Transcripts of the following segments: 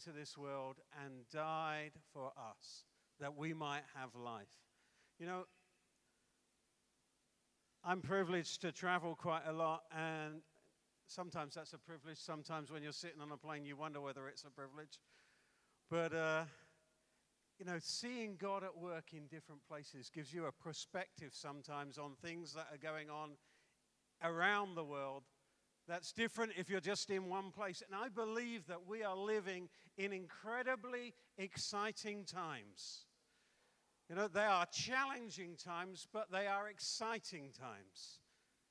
into this world and died for us that we might have life. You know, I'm privileged to travel quite a lot, and sometimes that's a privilege. Sometimes when you're sitting on a plane, you wonder whether it's a privilege. But, uh, you know, seeing God at work in different places gives you a perspective sometimes on things that are going on around the world that's different if you're just in one place. And I believe that we are living in incredibly exciting times. You know, they are challenging times, but they are exciting times.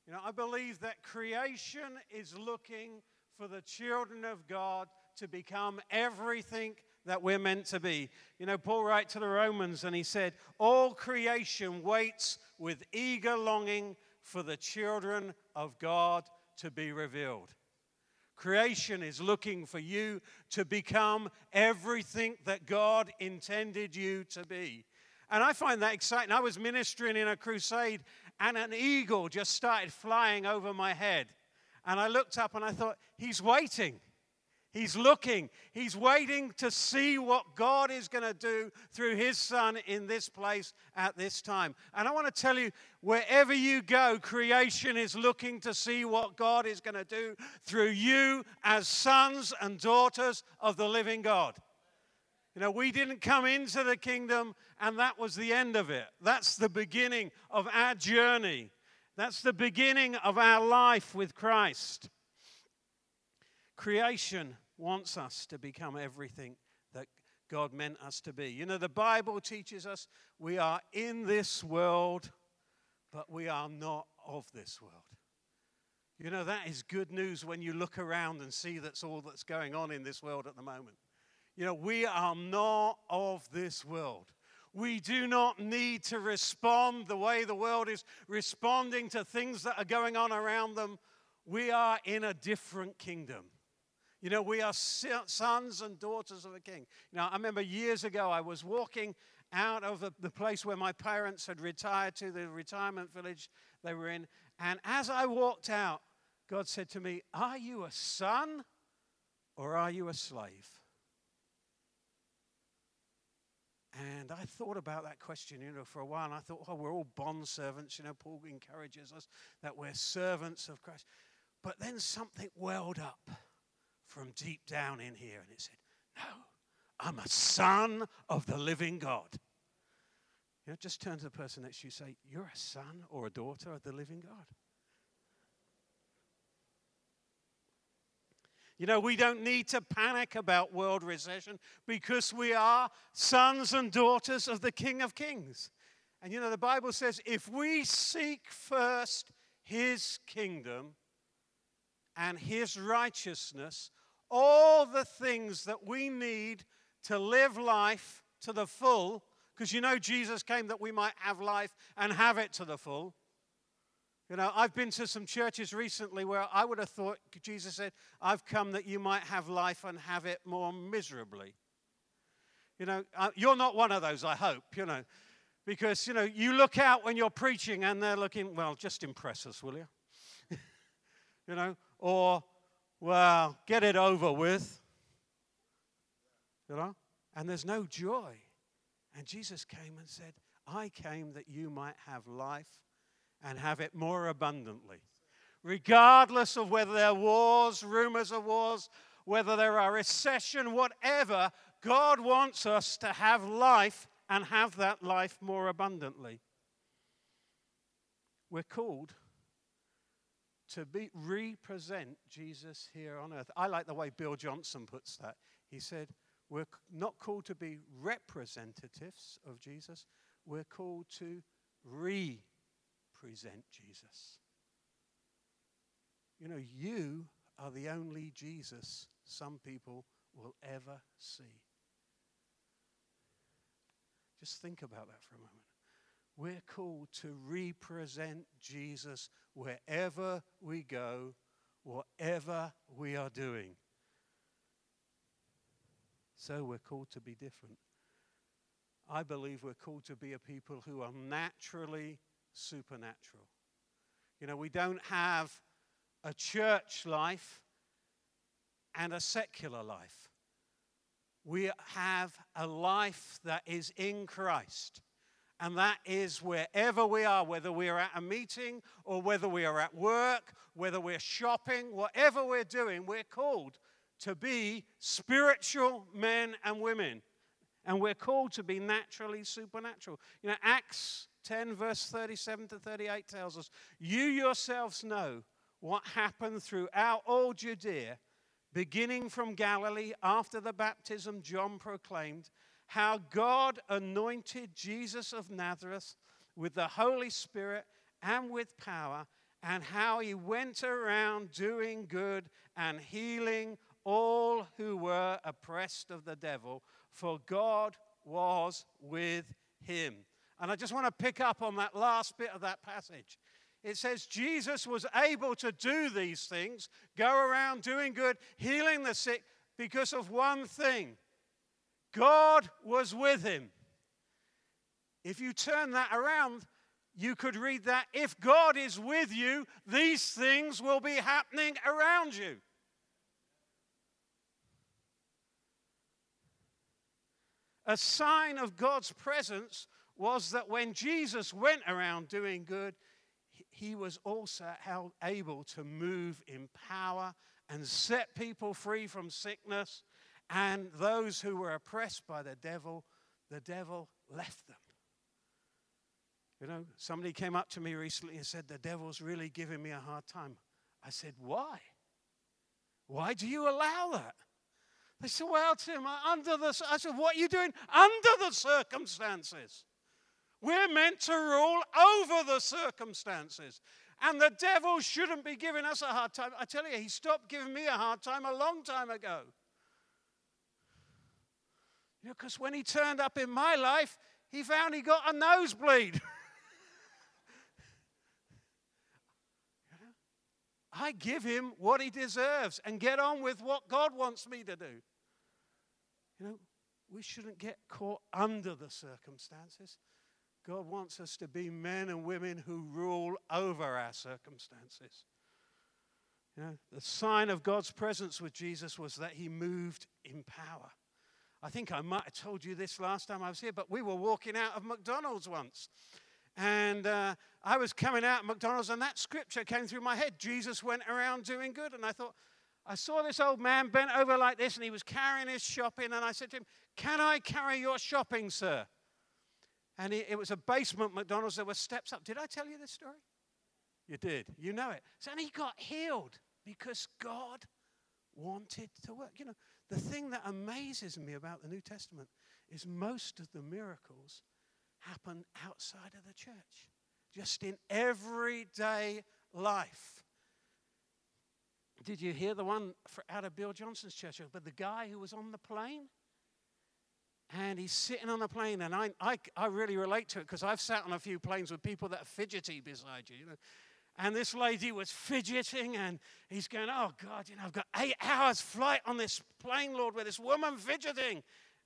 You know, I believe that creation is looking for the children of God to become everything that we're meant to be. You know, Paul writes to the Romans and he said, All creation waits with eager longing for the children of God to be revealed. Creation is looking for you to become everything that God intended you to be. And I find that exciting. I was ministering in a crusade, and an eagle just started flying over my head. And I looked up and I thought, He's waiting. He's looking. He's waiting to see what God is going to do through His Son in this place at this time. And I want to tell you wherever you go, creation is looking to see what God is going to do through you as sons and daughters of the living God. You know, we didn't come into the kingdom and that was the end of it. That's the beginning of our journey. That's the beginning of our life with Christ. Creation wants us to become everything that God meant us to be. You know, the Bible teaches us we are in this world, but we are not of this world. You know, that is good news when you look around and see that's all that's going on in this world at the moment. You know, we are not of this world. We do not need to respond the way the world is responding to things that are going on around them. We are in a different kingdom. You know, we are sons and daughters of a king. You know, I remember years ago I was walking out of the, place where my parents had retired to, the retirement village they were in. And as I walked out, God said to me, Are you a son or are you a slave? And I thought about that question, you know, for a while. And I thought, oh, we're all bond servants. You know, Paul encourages us that we're servants of Christ. But then something welled up from deep down in here, and it said, no, I'm a son of the living God. You know, just turn to the person next to you say, You're a son or a daughter of the living God. You know, we don't need to panic about world recession because we are sons and daughters of the King of Kings. And you know, the Bible says if we seek first his kingdom and his righteousness, all the things that we need to live life to the full, because you know Jesus came that we might have life and have it to the full. You know, I've been to some churches recently where I would have thought Jesus said, I've come that you might have life and have it more miserably. You know, uh, you're not one of those, I hope, you know, because, you know, you look out when you're preaching and they're looking, well, just impress us, will you? you know, or, well, get it over with. You know, and there's no joy. And Jesus came and said, I came that you might have life and have it more abundantly. Regardless of whether there are wars, rumors of wars, whether there are recession, whatever, God wants us to have life and have that life more abundantly. We're called to be, represent Jesus here on earth. I like the way Bill Johnson puts that. He said, We're not called to be representatives of Jesus, we're called to re present Jesus. You know, you are the only Jesus some people will ever see. Just think about that for a moment. We're called to represent Jesus wherever we go, whatever we are doing. So we're called to be different. I believe we're called to be a people who are naturally supernatural. You know, we don't have a church life and a secular life. We have a life that is in Christ. And that is wherever we are, whether we are at a meeting or whether we are at work, whether we're shopping, whatever we're doing, we're called to be spiritual men and women. And we're called to be naturally supernatural. You know, Acts 10, verse 37 to 38 tells us, You yourselves know what happened throughout all Judea, beginning from Galilee after the baptism John proclaimed, how God anointed Jesus of Nazareth with the Holy Spirit and with power, and how he went around doing good and healing all who were oppressed of the devil, for God was with him. And I just want to pick up on that last bit of that passage. It says Jesus was able to do these things, go around doing good, healing the sick, because of one thing God was with him. If you turn that around, you could read that if God is with you, these things will be happening around you. A sign of God's presence was that when Jesus went around doing good, he was also able to move in power and set people free from sickness. And those who were oppressed by the devil, the devil left them. You know, somebody came up to me recently and said, The devil's really giving me a hard time. I said, Why? Why do you allow that? They said, Well, Tim, under the. I said, What are you doing under the circumstances? We're meant to rule over the circumstances. And the devil shouldn't be giving us a hard time. I tell you, he stopped giving me a hard time a long time ago. You know, because when he turned up in my life, he found he got a nosebleed. I give him what he deserves and get on with what God wants me to do. You know, we shouldn't get caught under the circumstances. God wants us to be men and women who rule over our circumstances. You know, the sign of God's presence with Jesus was that he moved in power. I think I might have told you this last time I was here, but we were walking out of McDonald's once. And uh, I was coming out of McDonald's, and that scripture came through my head. Jesus went around doing good. And I thought, I saw this old man bent over like this, and he was carrying his shopping. And I said to him, Can I carry your shopping, sir? And it, it was a basement McDonald's. There were steps up. Did I tell you this story? You did. You know it. So, and he got healed because God wanted to work. You know, the thing that amazes me about the New Testament is most of the miracles happen outside of the church, just in everyday life. Did you hear the one for, out of Bill Johnson's church? But the guy who was on the plane? and he's sitting on a plane, and I, I, I really relate to it because I've sat on a few planes with people that are fidgety beside you, you know. And this lady was fidgeting, and he's going, Oh, God, you know, I've got eight hours flight on this plane, Lord, with this woman fidgeting.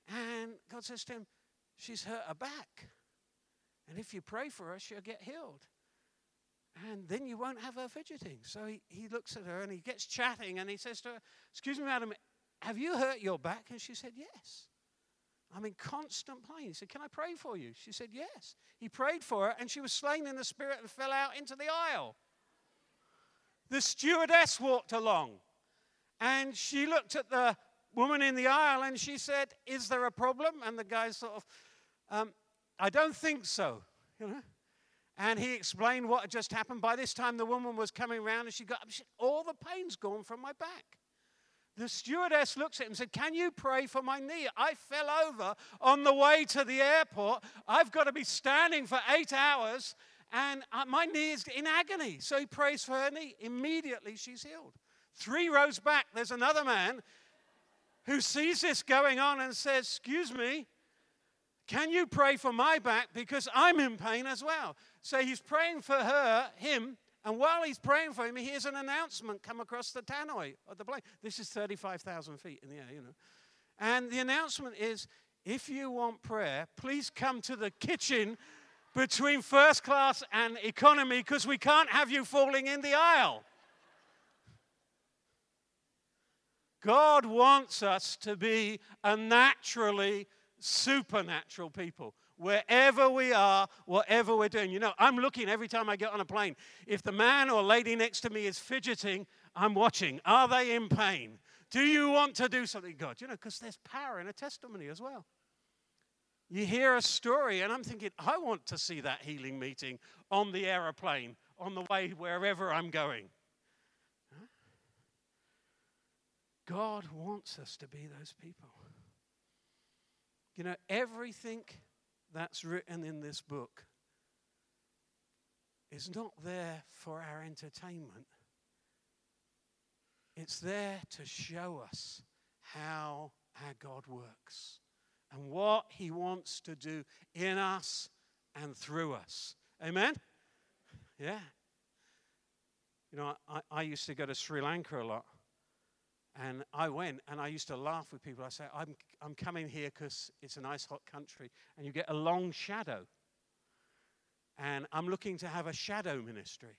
And God says to him, She's hurt her back. And if you pray for her, she'll get healed. And then you won't have her fidgeting. So he, he looks at her and he gets chatting and he says to her, Excuse me, madam, have you hurt your back? And she said, Yes. I'm in constant pain. He said, Can I pray for you? She said, Yes. He prayed for her, and she was slain in the spirit and fell out into the aisle. The stewardess walked along, and she looked at the woman in the aisle and she said, Is there a problem? And the guy sort of, um, I don't think so, you know. And he explained what had just happened. By this time, the woman was coming around and she got, All the pain's gone from my back. The stewardess looks at him and said, Can you pray for my knee? I fell over on the way to the airport. I've got to be standing for eight hours and uh, my knee is in agony. So he prays for her knee. Immediately she's healed. Three rows back, there's another man who sees this going on and says, Excuse me, can you pray for my back because I'm in pain as well? So he's praying for her, him, and while he's praying for him, he hears an announcement come across the tannoy of the plane. This is 35,000 feet in the air, you know. And the announcement is if you want prayer, please come to the kitchen between first class and economy because we can't have you falling in the aisle. God wants us to be a naturally supernatural people. Wherever we are, whatever we're doing. You know, I'm looking every time I get on a plane. If the man or lady next to me is fidgeting, I'm watching. Are they in pain? Do you want to do something, God? You know, because there's power in a testimony as well. You hear a story, and I'm thinking, I want to see that healing meeting on the aeroplane on the way wherever I'm going. God wants us to be those people. You know, everything that's written in this book is not there for our entertainment. It's there to show us how our God works and what He wants to do in us and through us. Amen? Yeah. You know, I, I used to go to Sri Lanka a lot. And I went and I used to laugh with people. I say, I'm, I'm coming here because it's a nice hot country. And you get a long shadow. And I'm looking to have a shadow ministry.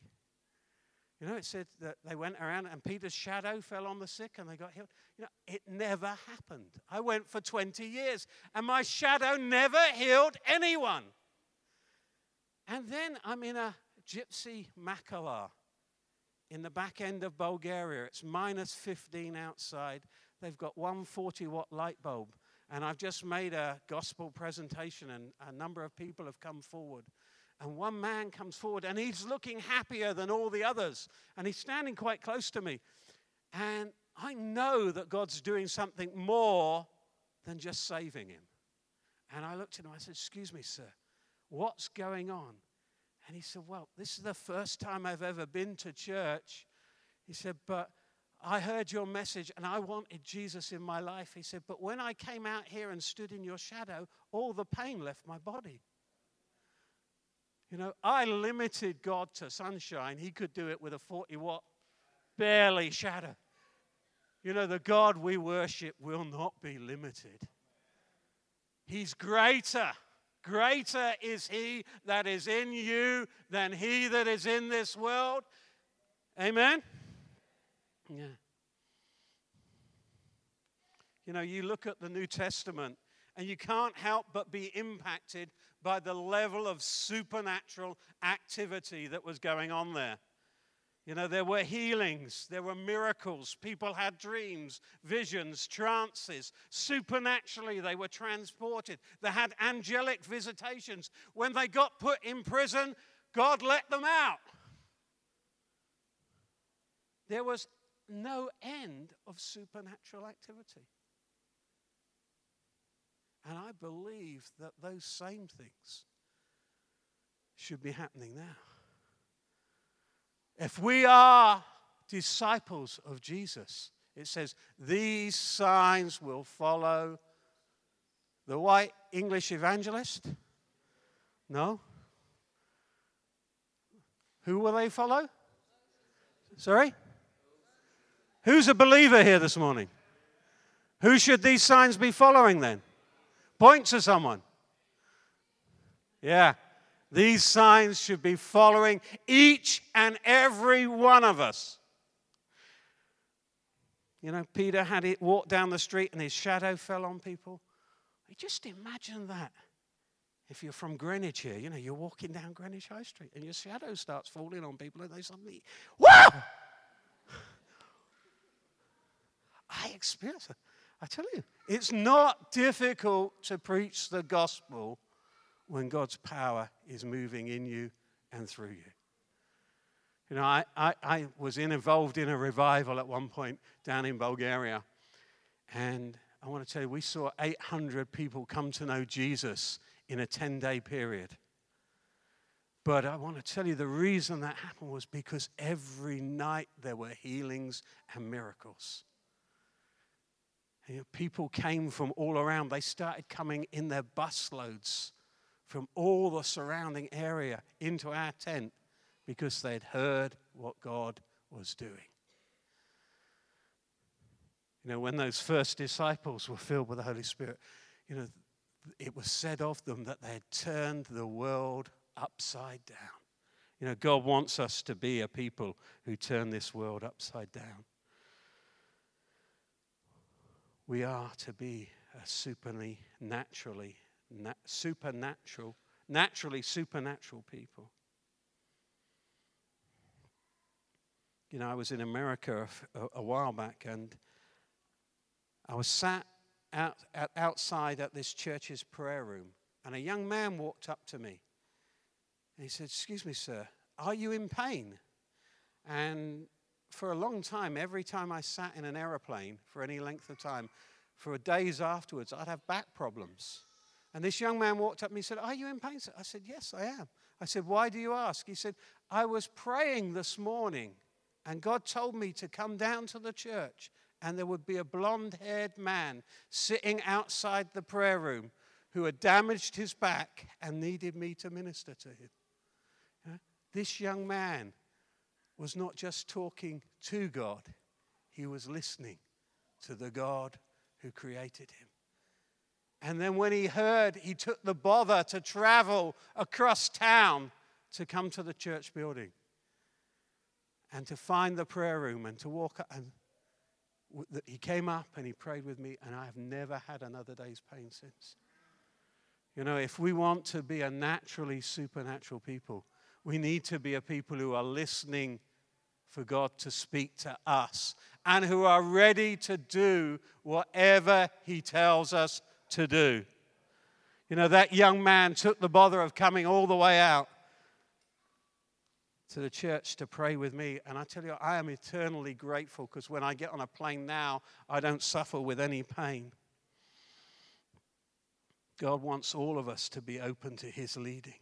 You know, it said that they went around and Peter's shadow fell on the sick and they got healed. You know, it never happened. I went for 20 years and my shadow never healed anyone. And then I'm in a gypsy mahala in the back end of Bulgaria. It's minus 15 outside. They've got 140 watt light bulb. And I've just made a gospel presentation, and a number of people have come forward. And one man comes forward, and he's looking happier than all the others. And he's standing quite close to me. And I know that God's doing something more than just saving him. And I looked at him, I said, Excuse me, sir, what's going on? And he said, Well, this is the first time I've ever been to church. He said, But I heard your message and I wanted Jesus in my life. He said, But when I came out here and stood in your shadow, all the pain left my body. You know, I limited God to sunshine. He could do it with a 40 watt, barely shadow. You know, the God we worship will not be limited, He's greater. Greater is he that is in you than he that is in this world. Amen? Yeah. You know, you look at the New Testament and you can't help but be impacted by the level of supernatural activity that was going on there. You know, there were healings, there were miracles, people had dreams, visions, trances. Supernaturally, they were transported. They had angelic visitations. When they got put in prison, God let them out. There was no end of supernatural activity. And I believe that those same things should be happening now. If we are disciples of Jesus, it says, these signs will follow the white English evangelist? No? Who will they follow? Sorry? Who's a believer here this morning? Who should these signs be following then? Point to someone. Yeah. These signs should be following each and every one of us. You know, Peter had it walk down the street and his shadow fell on people. Just imagine that. If you're from Greenwich here, you know, you're walking down Greenwich High Street and your shadow starts falling on people and they suddenly, whoa! I experience it. I tell you, it's not difficult to preach the gospel when God's power is moving in you and through you. You know, I, I, I, was involved in a revival at one point down in Bulgaria. And I want to tell you, we saw 800 people come to know Jesus in a 10 day period. But I want to tell you the reason that happened was because every night there were healings and miracles. You know, people came from all around. They started coming in their busloads from all the surrounding area into our tent because they'd heard what God was doing. You know, when those first disciples were filled with the Holy Spirit, you know, it was said of them that they had turned the world upside down. You know, God wants us to be a people who turn this world upside down. We are to be a superly, naturally, na- supernatural, naturally supernatural people. You know, I was in America a, while back and I was sat out, at, outside at this church's prayer room, and a young man walked up to me. And he said, Excuse me, sir, are you in pain? And for a long time, every time I sat in an aeroplane for any length of time, for days afterwards, I'd have back problems. And this young man walked up to me and said, Are you in pain? I said, Yes, I am. I said, Why do you ask? He said, I was praying this morning, and God told me to come down to the church, and there would be a blonde haired man sitting outside the prayer room who had damaged his back and needed me to minister to him. This young man was not just talking to God, he was listening to the God who created him. And then when he heard, he took the bother to travel across town to come to the church building and to find the prayer room and to walk up. And he came up and he prayed with me, and I have never had another day's pain since. You know, if we want to be a naturally supernatural people, we need to be a people who are listening for God to speak to us and who are ready to do whatever He tells us to do. You know, that young man took the bother of coming all the way out to the church to pray with me. And I tell you, I am eternally grateful because when I get on a plane now, I don't suffer with any pain. God wants all of us to be open to His leading.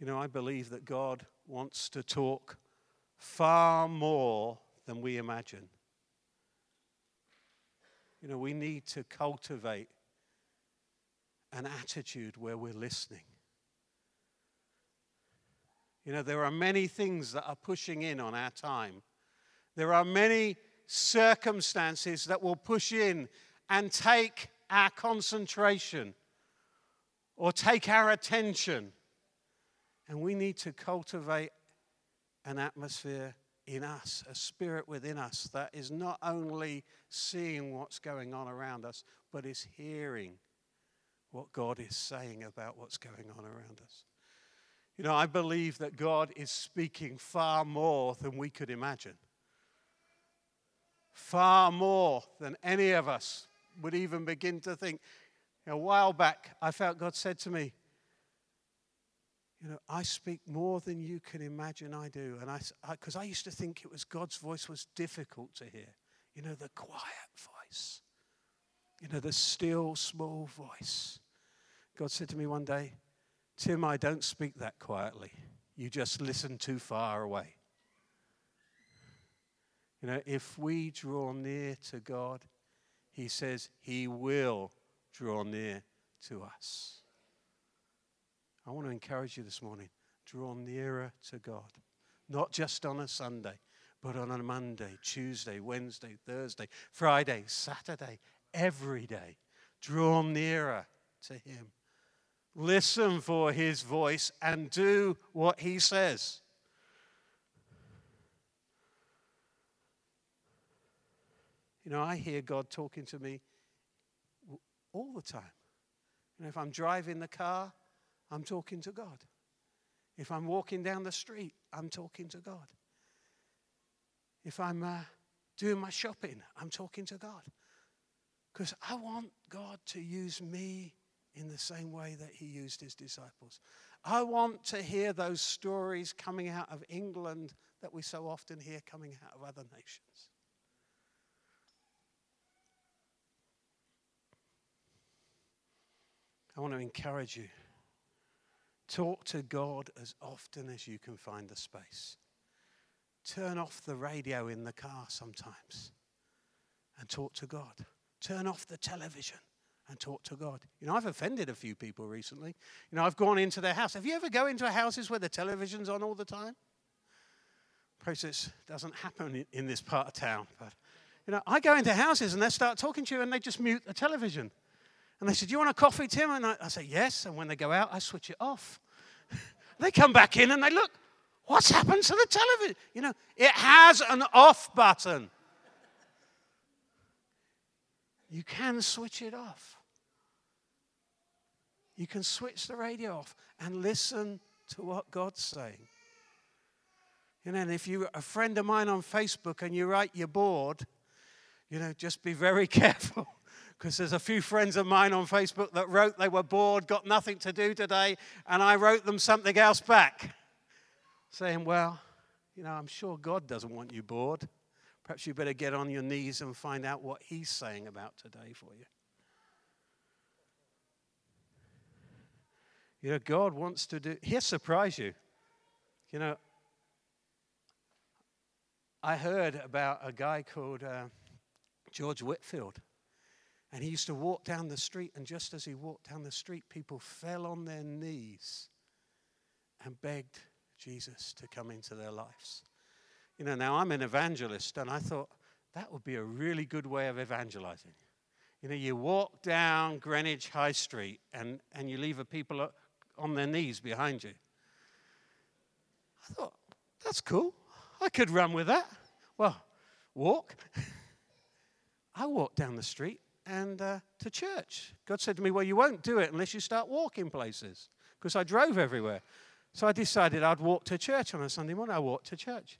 You know, I believe that God wants to talk far more than we imagine. You know, we need to cultivate an attitude where we're listening. You know, there are many things that are pushing in on our time. There are many circumstances that will push in and take our concentration or take our attention. And we need to cultivate an atmosphere in us, a spirit within us that is not only seeing what's going on around us, but is hearing what God is saying about what's going on around us. You know, I believe that God is speaking far more than we could imagine. Far more than any of us would even begin to think. A while back, I felt God said to me, you know, I speak more than you can imagine I do. And I, because I, I used to think it was God's voice was difficult to hear. You know, the quiet voice. You know, the still small voice. God said to me one day, Tim, I don't speak that quietly. You just listen too far away. You know, if we draw near to God, He says He will draw near to us. I want to encourage you this morning draw nearer to God, not just on a Sunday, but on a Monday, Tuesday, Wednesday, Thursday, Friday, Saturday, every day. Draw nearer to Him. Listen for His voice and do what He says. You know, I hear God talking to me all the time. You know, if I'm driving the car, I'm talking to God. If I'm walking down the street, I'm talking to God. If I'm uh, doing my shopping, I'm talking to God. Because I want God to use me in the same way that He used His disciples. I want to hear those stories coming out of England that we so often hear coming out of other nations. I want to encourage you Talk to God as often as you can find the space. Turn off the radio in the car sometimes and talk to God. Turn off the television and talk to God. You know, I've offended a few people recently. You know, I've gone into their house. Have you ever go into a houses where the television's on all the time? Process doesn't happen in this part of town, but you know, I go into houses and they start talking to you and they just mute the television. And they said, Do you want a coffee, Tim? And I, I Yes. And when they go out, I switch it off. they come back in and they look, What's happened to the television? You know, it has an off button. You can switch it off. You can switch the radio off and listen to what God's saying. You know, and if you're a friend of mine on Facebook and you write you're bored, you know, just be very careful. Because there's a few friends of mine on Facebook that wrote they were bored, got nothing to do today, and I wrote them something else back saying, Well, you know, I'm sure God doesn't want you bored. Perhaps you better get on your knees and find out what He's saying about today for you. You know, God wants to do, He'll surprise you. You know, I heard about a guy called uh, George Whitefield. And he used to walk down the street, and just as he walked down the street, people fell on their knees and begged Jesus to come into their lives. You know, now I'm an evangelist, and I thought that would be a really good way of evangelizing. You know, you walk down Greenwich High Street and, and you leave a people on their knees behind you. I thought, that's cool. I could run with that. Well, walk. I walked down the street and uh, to church. God said to me, Well, you won't do it unless you start walking places, because I drove everywhere. So I decided I'd walk to church on a Sunday morning. I walked to church.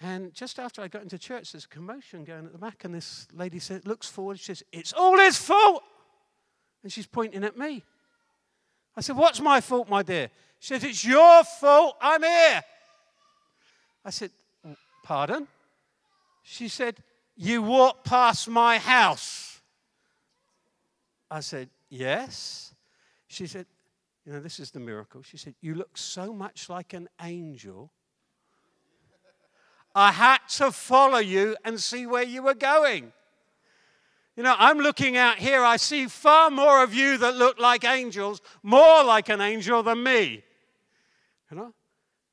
And just after I got into church, there's a commotion going at the back, and this lady said, looks forward, she says, It's all his fault. And she's pointing at me. I said, What's my fault, my dear? She said, It's your fault I'm here. I said, Pardon? She said, You walked past my house. I said, Yes. She said, You know, this is the miracle. She said, You look so much like an angel. I had to follow you and see where you were going. You know, I'm looking out here, I see far more of you that look like angels, more like an angel than me. You know?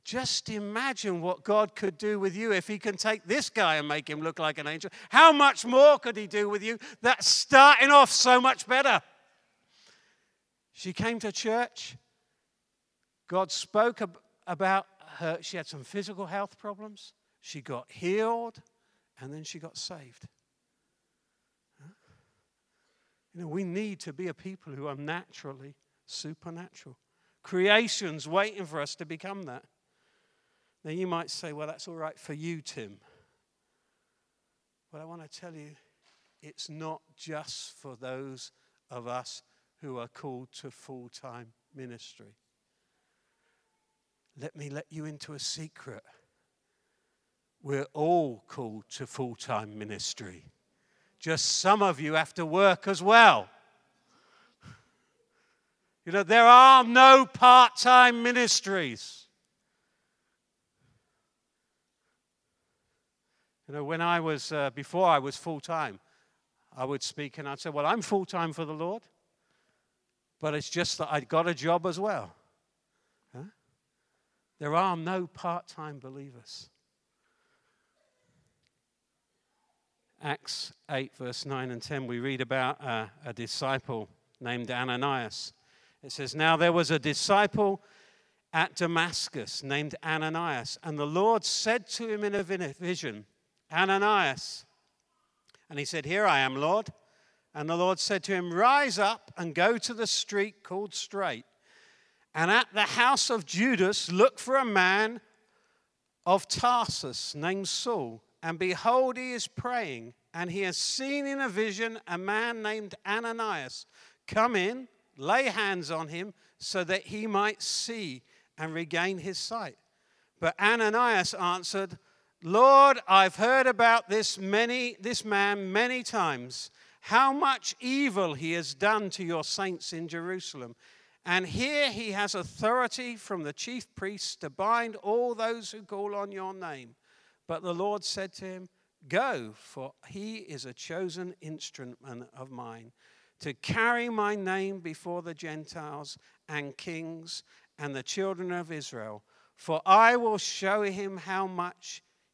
Just imagine what God could do with you if He can take this guy and make him look like an angel. How much more could He do with you? That's starting off so much better. She came to church. God spoke about her. She had some physical health problems. She got healed, and then she got saved. You know, we need to be a people who are naturally supernatural. Creation's waiting for us to become that. Now, you might say, well, that's all right for you, Tim. But I want to tell you, it's not just for those of us who are called to full time ministry. Let me let you into a secret. We're all called to full time ministry. Just some of you have to work as well. You know, there are no part time ministries. You know, when I was, uh, before I was full time, I would speak and I'd say, Well, I'm full time for the Lord, but it's just that I'd got a job as well. Huh? There are no part time believers. Acts 8, verse 9 and 10, we read about uh, a disciple named Ananias. It says, Now there was a disciple at Damascus named Ananias, and the Lord said to him in a vision, Ananias. And he said, Here I am, Lord. And the Lord said to him, Rise up and go to the street called Straight. And at the house of Judas, look for a man of Tarsus named Saul. And behold, he is praying, and he has seen in a vision a man named Ananias come in, lay hands on him, so that he might see and regain his sight. But Ananias answered, Lord, I've heard about this many this man many times, how much evil he has done to your saints in Jerusalem. And here he has authority from the chief priests to bind all those who call on your name. But the Lord said to him, Go, for he is a chosen instrument of mine to carry my name before the Gentiles and kings and the children of Israel. For I will show him how much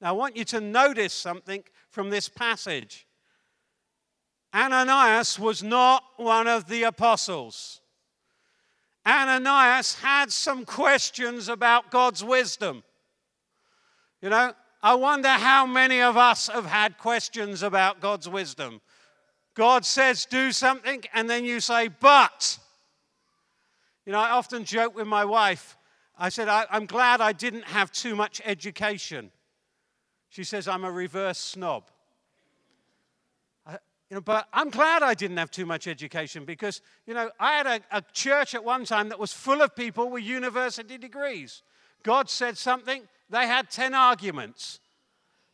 Now, I want you to notice something from this passage. Ananias was not one of the apostles. Ananias had some questions about God's wisdom. You know, I wonder how many of us have had questions about God's wisdom. God says, do something, and then you say, but. You know, I often joke with my wife. I said, I, am glad I didn't have too much education. She says, I'm a reverse snob. You know, but I'm glad I didn't have too much education because, you know, I had a, a church at one time that was full of people with university degrees. God said something, they had 10 arguments.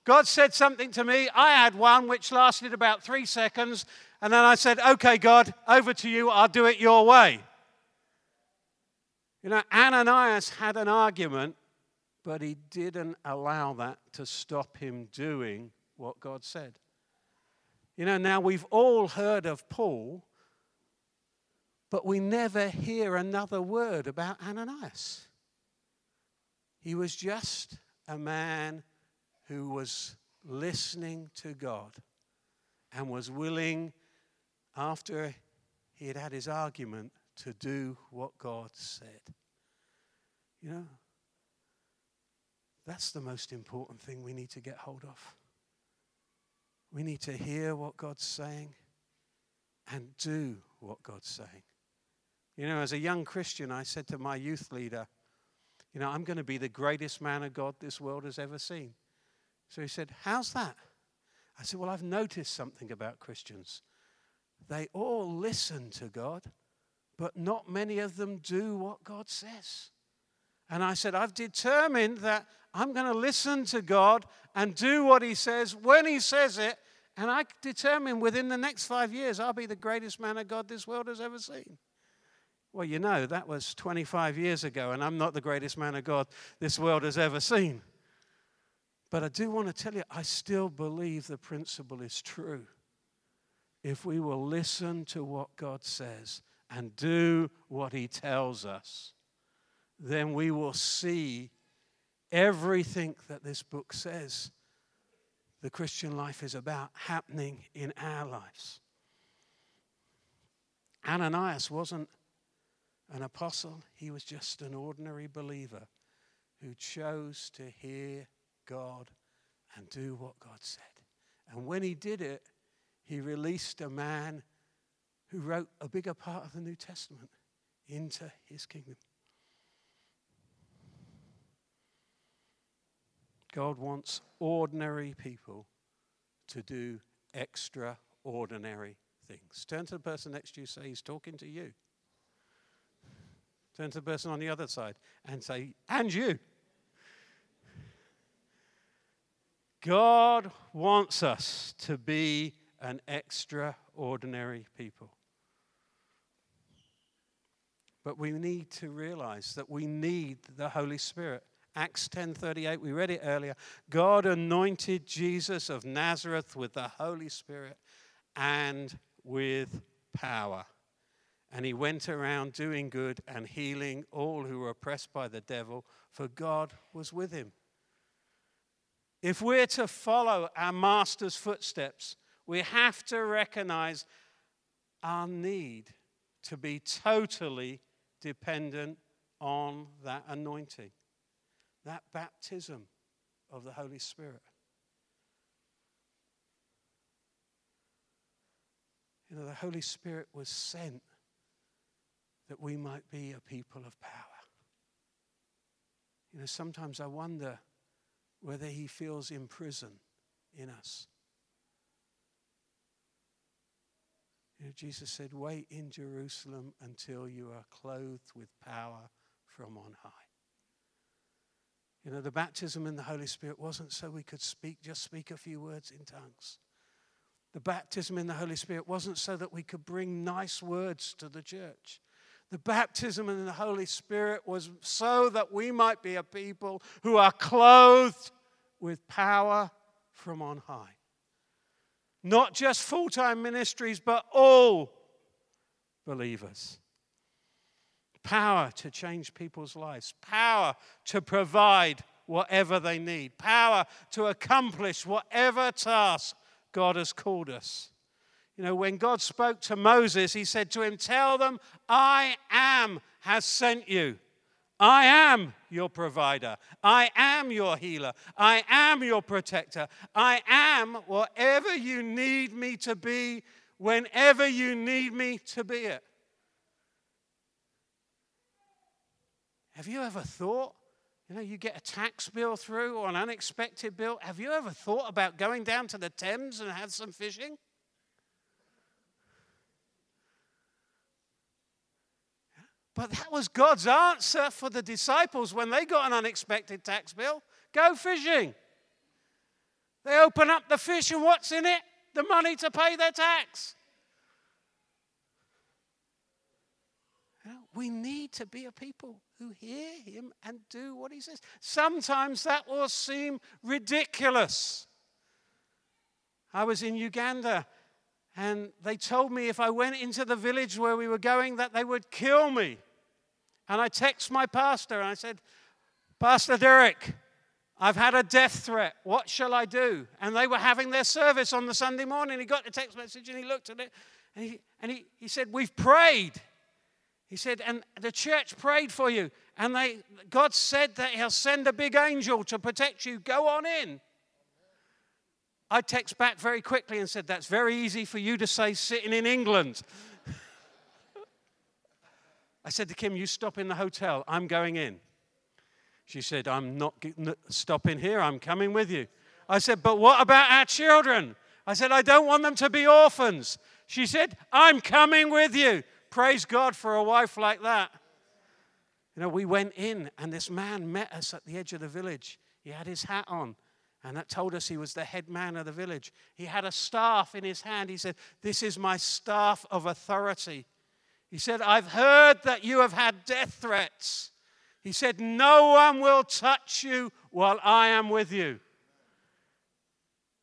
God said something to me, I had one which lasted about three seconds, and then I said, Okay, God, over to you, I'll do it your way. You know, Ananias had an argument, but he didn't allow that to stop him doing what God said. You know, now we've all heard of Paul, but we never hear another word about Ananias. He was just a man who was listening to God and was willing, after he had had his argument, to do what God said. You know, that's the most important thing we need to get hold of. We need to hear what God's saying and do what God's saying. You know, as a young Christian, I said to my youth leader, You know, I'm going to be the greatest man of God this world has ever seen. So he said, How's that? I said, Well, I've noticed something about Christians. They all listen to God, but not many of them do what God says. And I said, I've determined that I'm going to listen to God and do what He says when He says it, and I determine within the next five years, I'll be the greatest man of God this world has ever seen. Well, you know, that was 25 years ago, and I'm not the greatest man of God this world has ever seen. But I do want to tell you, I still believe the principle is true. If we will listen to what God says and do what He tells us, then we will see everything that this book says the Christian life is about happening in our lives. Ananias wasn't an apostle, he was just an ordinary believer who chose to hear God and do what God said. And when he did it, he released a man who wrote a bigger part of the New Testament into his kingdom. God wants ordinary people to do extraordinary things. Turn to the person next to you, say, He's talking to you. Turn to the person on the other side and say, And you. God wants us to be an extraordinary people. But we need to realize that we need the Holy Spirit. Acts 10:38 we read it earlier. God anointed Jesus of Nazareth with the Holy Spirit and with power. And he went around doing good and healing all who were oppressed by the devil for God was with him. If we're to follow our master's footsteps we have to recognize our need to be totally dependent on that anointing that baptism of the Holy Spirit. You know, the Holy Spirit was sent that we might be a people of power. You know, sometimes I wonder whether he feels in prison in us. You know, Jesus said, Wait in Jerusalem until you are clothed with power from on high. You know, the baptism in the Holy Spirit wasn't so we could speak, just speak a few words in tongues. The baptism in the Holy Spirit wasn't so that we could bring nice words to the church. The baptism in the Holy Spirit was so that we might be a people who are clothed with power from on high. Not just full time ministries, but all believers. Power to change people's lives, power to provide whatever they need, power to accomplish whatever task God has called us. You know, when God spoke to Moses, he said to him, Tell them, I am has sent you. I am your provider. I am your healer. I am your protector. I am whatever you need me to be whenever you need me to be it. Have you ever thought, you know, you get a tax bill through or an unexpected bill? Have you ever thought about going down to the Thames and have some fishing? But that was God's answer for the disciples when they got an unexpected tax bill go fishing. They open up the fish, and what's in it? The money to pay their tax. We need to be a people who hear him and do what he says. Sometimes that will seem ridiculous. I was in Uganda and they told me if I went into the village where we were going that they would kill me. And I text my pastor and I said, Pastor Derek, I've had a death threat. What shall I do? And they were having their service on the Sunday morning. He got the text message and he looked at it and he, and he, he said, We've prayed. He said, and the church prayed for you. And they, God said that He'll send a big angel to protect you. Go on in. I text back very quickly and said, That's very easy for you to say sitting in England. I said to Kim, You stop in the hotel. I'm going in. She said, I'm not stopping here. I'm coming with you. I said, But what about our children? I said, I don't want them to be orphans. She said, I'm coming with you. Praise God for a wife like that. You know, we went in and this man met us at the edge of the village. He had his hat on and that told us he was the head man of the village. He had a staff in his hand. He said, This is my staff of authority. He said, I've heard that you have had death threats. He said, No one will touch you while I am with you.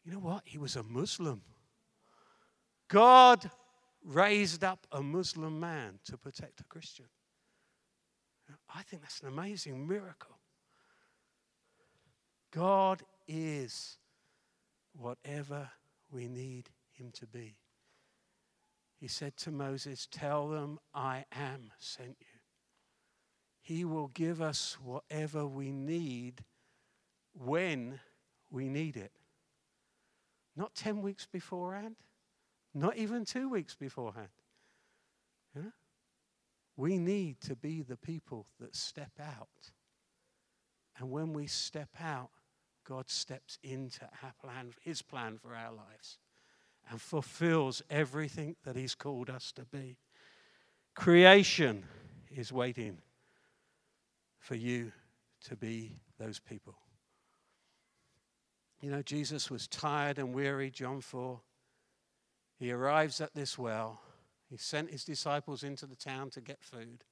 You know what? He was a Muslim. God raised up a Muslim man to protect a Christian. I think that's an amazing miracle. God is whatever we need him to be. He said to Moses, Tell them I am sent you. He will give us whatever we need when we need it. Not 10 weeks beforehand, not even two weeks beforehand. We need to be the people that step out. And when we step out, God steps into our plan, his plan for our lives and fulfills everything that He's called us to be. Creation is waiting for you to be those people. You know, Jesus was tired and weary, John 4. He arrives at this well. He sent his disciples into the town to get food.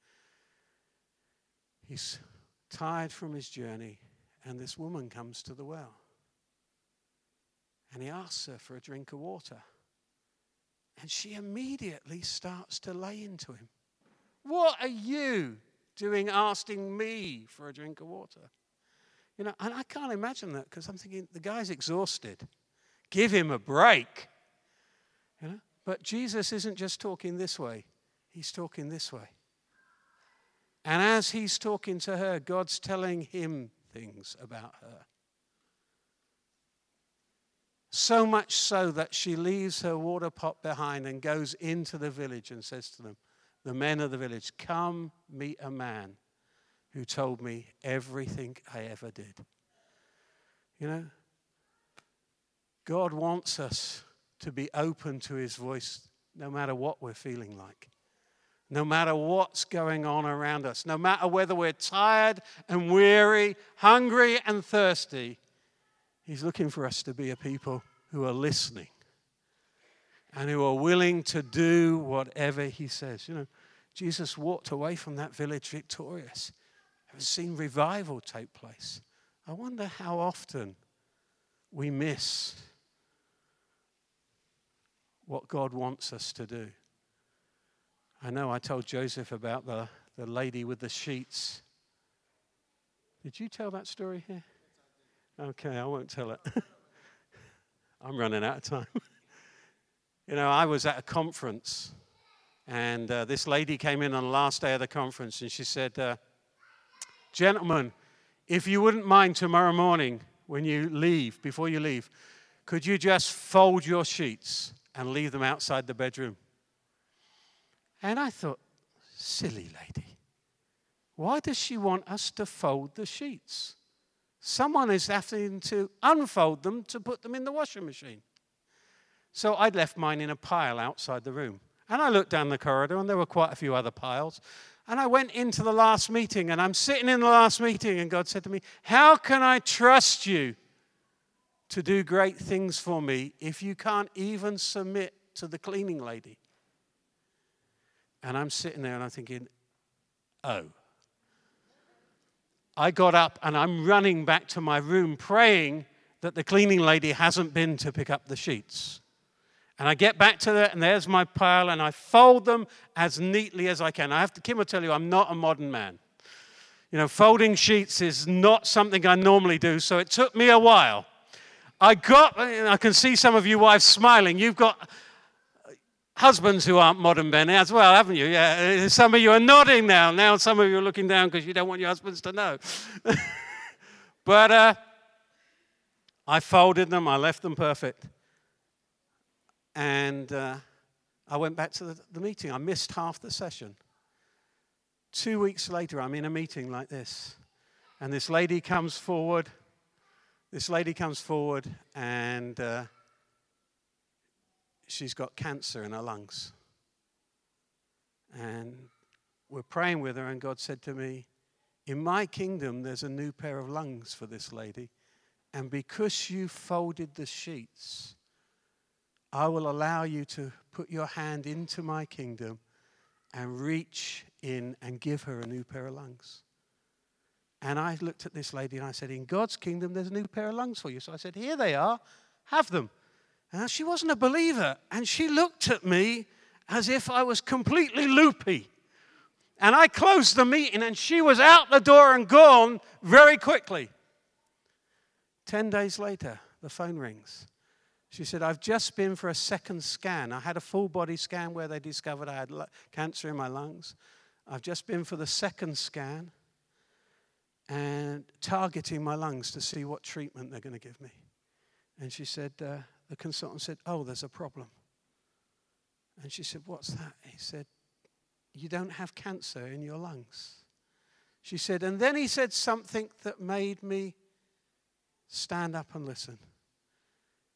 He's tired from his journey, and this woman comes to the well. And he asks her for a drink of water. And she immediately starts to lay into him. What are you doing asking me for a drink of water? You know, and I can't imagine that because I'm thinking the guy's exhausted. Give him a break. But Jesus isn't just talking this way, he's talking this way. And as he's talking to her, God's telling him things about her. So much so that she leaves her water pot behind and goes into the village and says to them, the men of the village, Come meet a man who told me everything I ever did. You know, God wants us to be open to his voice no matter what we're feeling like, no matter what's going on around us, no matter whether we're tired and weary, hungry and thirsty. He's looking for us to be a people who are listening and who are willing to do whatever he says. You know, Jesus walked away from that village victorious. I've seen revival take place. I wonder how often we miss what God wants us to do. I know I told Joseph about the, the lady with the sheets. Did you tell that story here? Okay, I won't tell it. I'm running out of time. you know, I was at a conference, and uh, this lady came in on the last day of the conference, and she said, uh, Gentlemen, if you wouldn't mind tomorrow morning when you leave, before you leave, could you just fold your sheets and leave them outside the bedroom? And I thought, silly lady, why does she want us to fold the sheets? Someone is having to unfold them to put them in the washing machine. So I'd left mine in a pile outside the room. And I looked down the corridor, and there were quite a few other piles. And I went into the last meeting, and I'm sitting in the last meeting, and God said to me, How can I trust you to do great things for me if you can't even submit to the cleaning lady? And I'm sitting there and I'm thinking, Oh. I got up and I'm running back to my room praying that the cleaning lady hasn't been to pick up the sheets. And I get back to it, and there's my pile, and I fold them as neatly as I can. I have to, Kim will tell you, I'm not a modern man. You know, folding sheets is not something I normally do, so it took me a while. I got, I can see some of you wives smiling. You've got husbands who aren't modern men as well, haven't you? Yeah, some of you are nodding now. Now some of you are looking down because you don't want your husbands to know. but uh, I folded them, I left them perfect. And uh, I went back to the, the meeting. I missed half the session. Two weeks later, I'm in a meeting like this. And this lady comes forward. This lady comes forward and uh, she's got cancer in her lungs. And we're praying with her, and God said to me, In my kingdom, there's a new pair of lungs for this lady. And because you folded the sheets, I will allow you to put your hand into my kingdom and reach in and give her a new pair of lungs. And I looked at this lady and I said, In God's kingdom, there's a new pair of lungs for you. So I said, Here they are, have them. And she wasn't a believer. And she looked at me as if I was completely loopy. And I closed the meeting and she was out the door and gone very quickly. Ten days later, the phone rings. She said, I've just been for a second scan. I had a full body scan where they discovered I had cancer in my lungs. I've just been for the second scan and targeting my lungs to see what treatment they're going to give me. And she said, uh, the consultant said, Oh, there's a problem. And she said, What's that? He said, You don't have cancer in your lungs. She said, and then he said something that made me stand up and listen.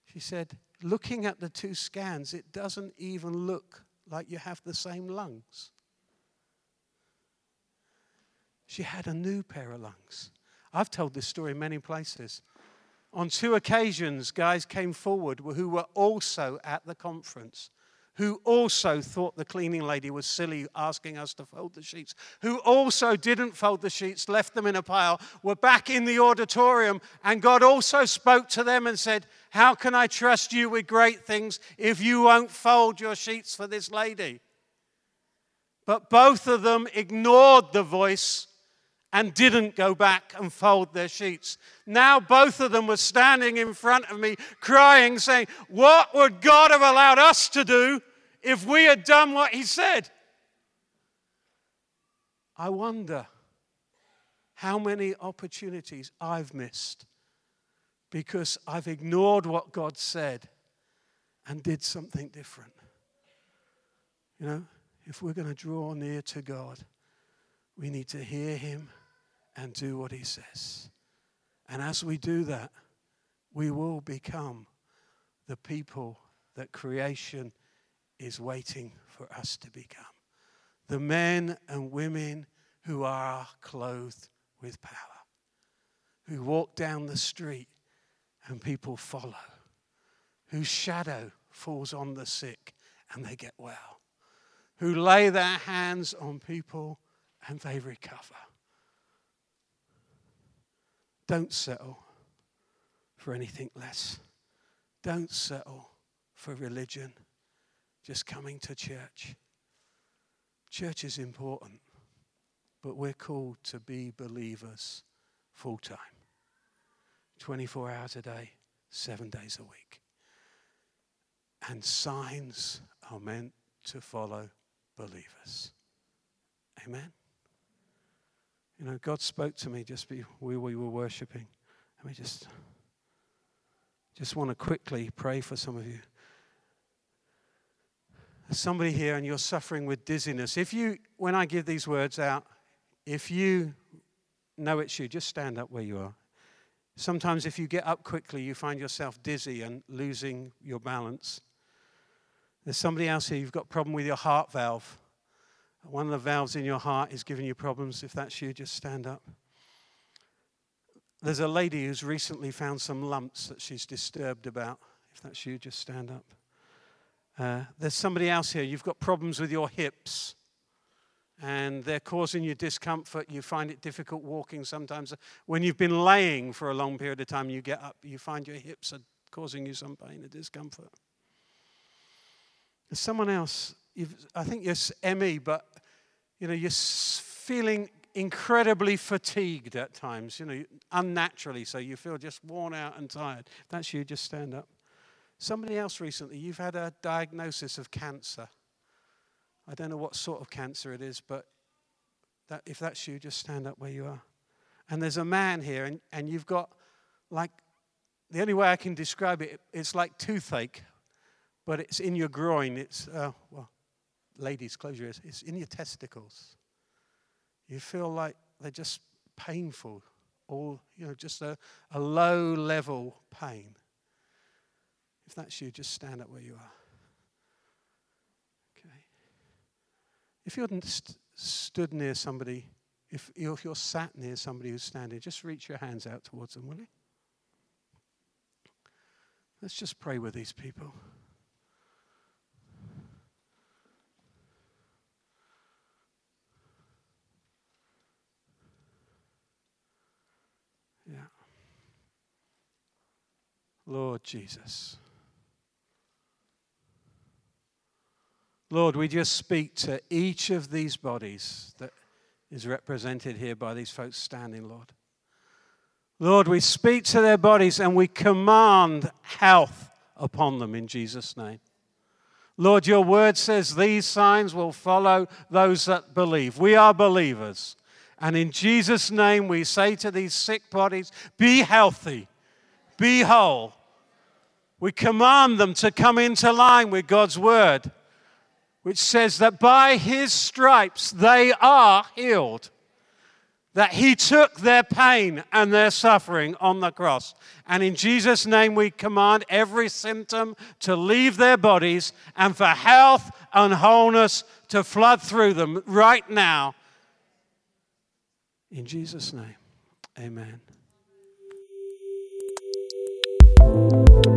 She said, Looking at the two scans, it doesn't even look like you have the same lungs. She had a new pair of lungs. I've told this story in many places. On two occasions, guys came forward who were also at the conference, who also thought the cleaning lady was silly asking us to fold the sheets, who also didn't fold the sheets, left them in a pile, were back in the auditorium, and God also spoke to them and said, How can I trust you with great things if you won't fold your sheets for this lady? But both of them ignored the voice and didn't go back and fold their sheets. Now both of them were standing in front of me, crying, saying, What would God have allowed us to do if we had done what He said? I wonder how many opportunities I've missed because I've ignored what God said and did something different. You know, if we're going to draw near to God, we need to hear Him and do what He says. And as we do that, we will become the people that creation is waiting for us to become. The men and women who are clothed with power, who walk down the street and people follow, whose shadow falls on the sick and they get well. who lay their hands on people and they recover. Don't settle for anything less. Don't settle for religion, just coming to church. Church is important, but we're called to be believers full time 24 hours a day, seven days a week. And signs are meant to follow believers. Amen. You know, God spoke to me just before we were worshiping. Let me just just want to quickly pray for some of you. There's somebody here and you're suffering with dizziness. If you, when I give these words out, if you know it's you, just stand up where you are. Sometimes, if you get up quickly, you find yourself dizzy and losing your balance. There's somebody else here, you've got a problem with your heart valve. One of the valves in your heart is giving you problems. If that's you, just stand up. There's a lady who's recently found some lumps that she's disturbed about. If that's you, just stand up. Uh, there's somebody else here, you've got problems with your hips and they're causing you discomfort. You find it difficult walking sometimes. When you've been laying for a long period of time, you get up, you find your hips are causing you some pain or discomfort. There's someone else, I think you're ME, but you know, you're feeling incredibly fatigued at times, you know, unnaturally, so you feel just worn out and tired. If that's you, just stand up. Somebody else recently, you've had a diagnosis of cancer. I don't know what sort of cancer it is, but that, if that's you, just stand up where you are. And there's a man here, and, and you've got like, the only way I can describe it, it's like toothache, but it's in your groin. It's, uh, well, ladies, close your ears. It's in your testicles. You feel like they're just painful, all, you know, just a, a low level pain. If that's you, just stand up where you are. Okay. If you're st- stood near somebody, if if you're sat near somebody who's standing, just reach your hands out towards them, will you? Let's just pray with these people. Lord Jesus. Lord, we just speak to each of these bodies that is represented here by these folks standing, Lord. Lord, we speak to their bodies and we command health upon them in Jesus' name. Lord, your word says these signs will follow those that believe. We are believers. And in Jesus' name, we say to these sick bodies, be healthy, be whole. We command them to come into line with God's word which says that by his stripes they are healed. That he took their pain and their suffering on the cross. And in Jesus' name, we command every symptom to leave their bodies and for health and wholeness to flood through them right now. In Jesus' name, amen. Música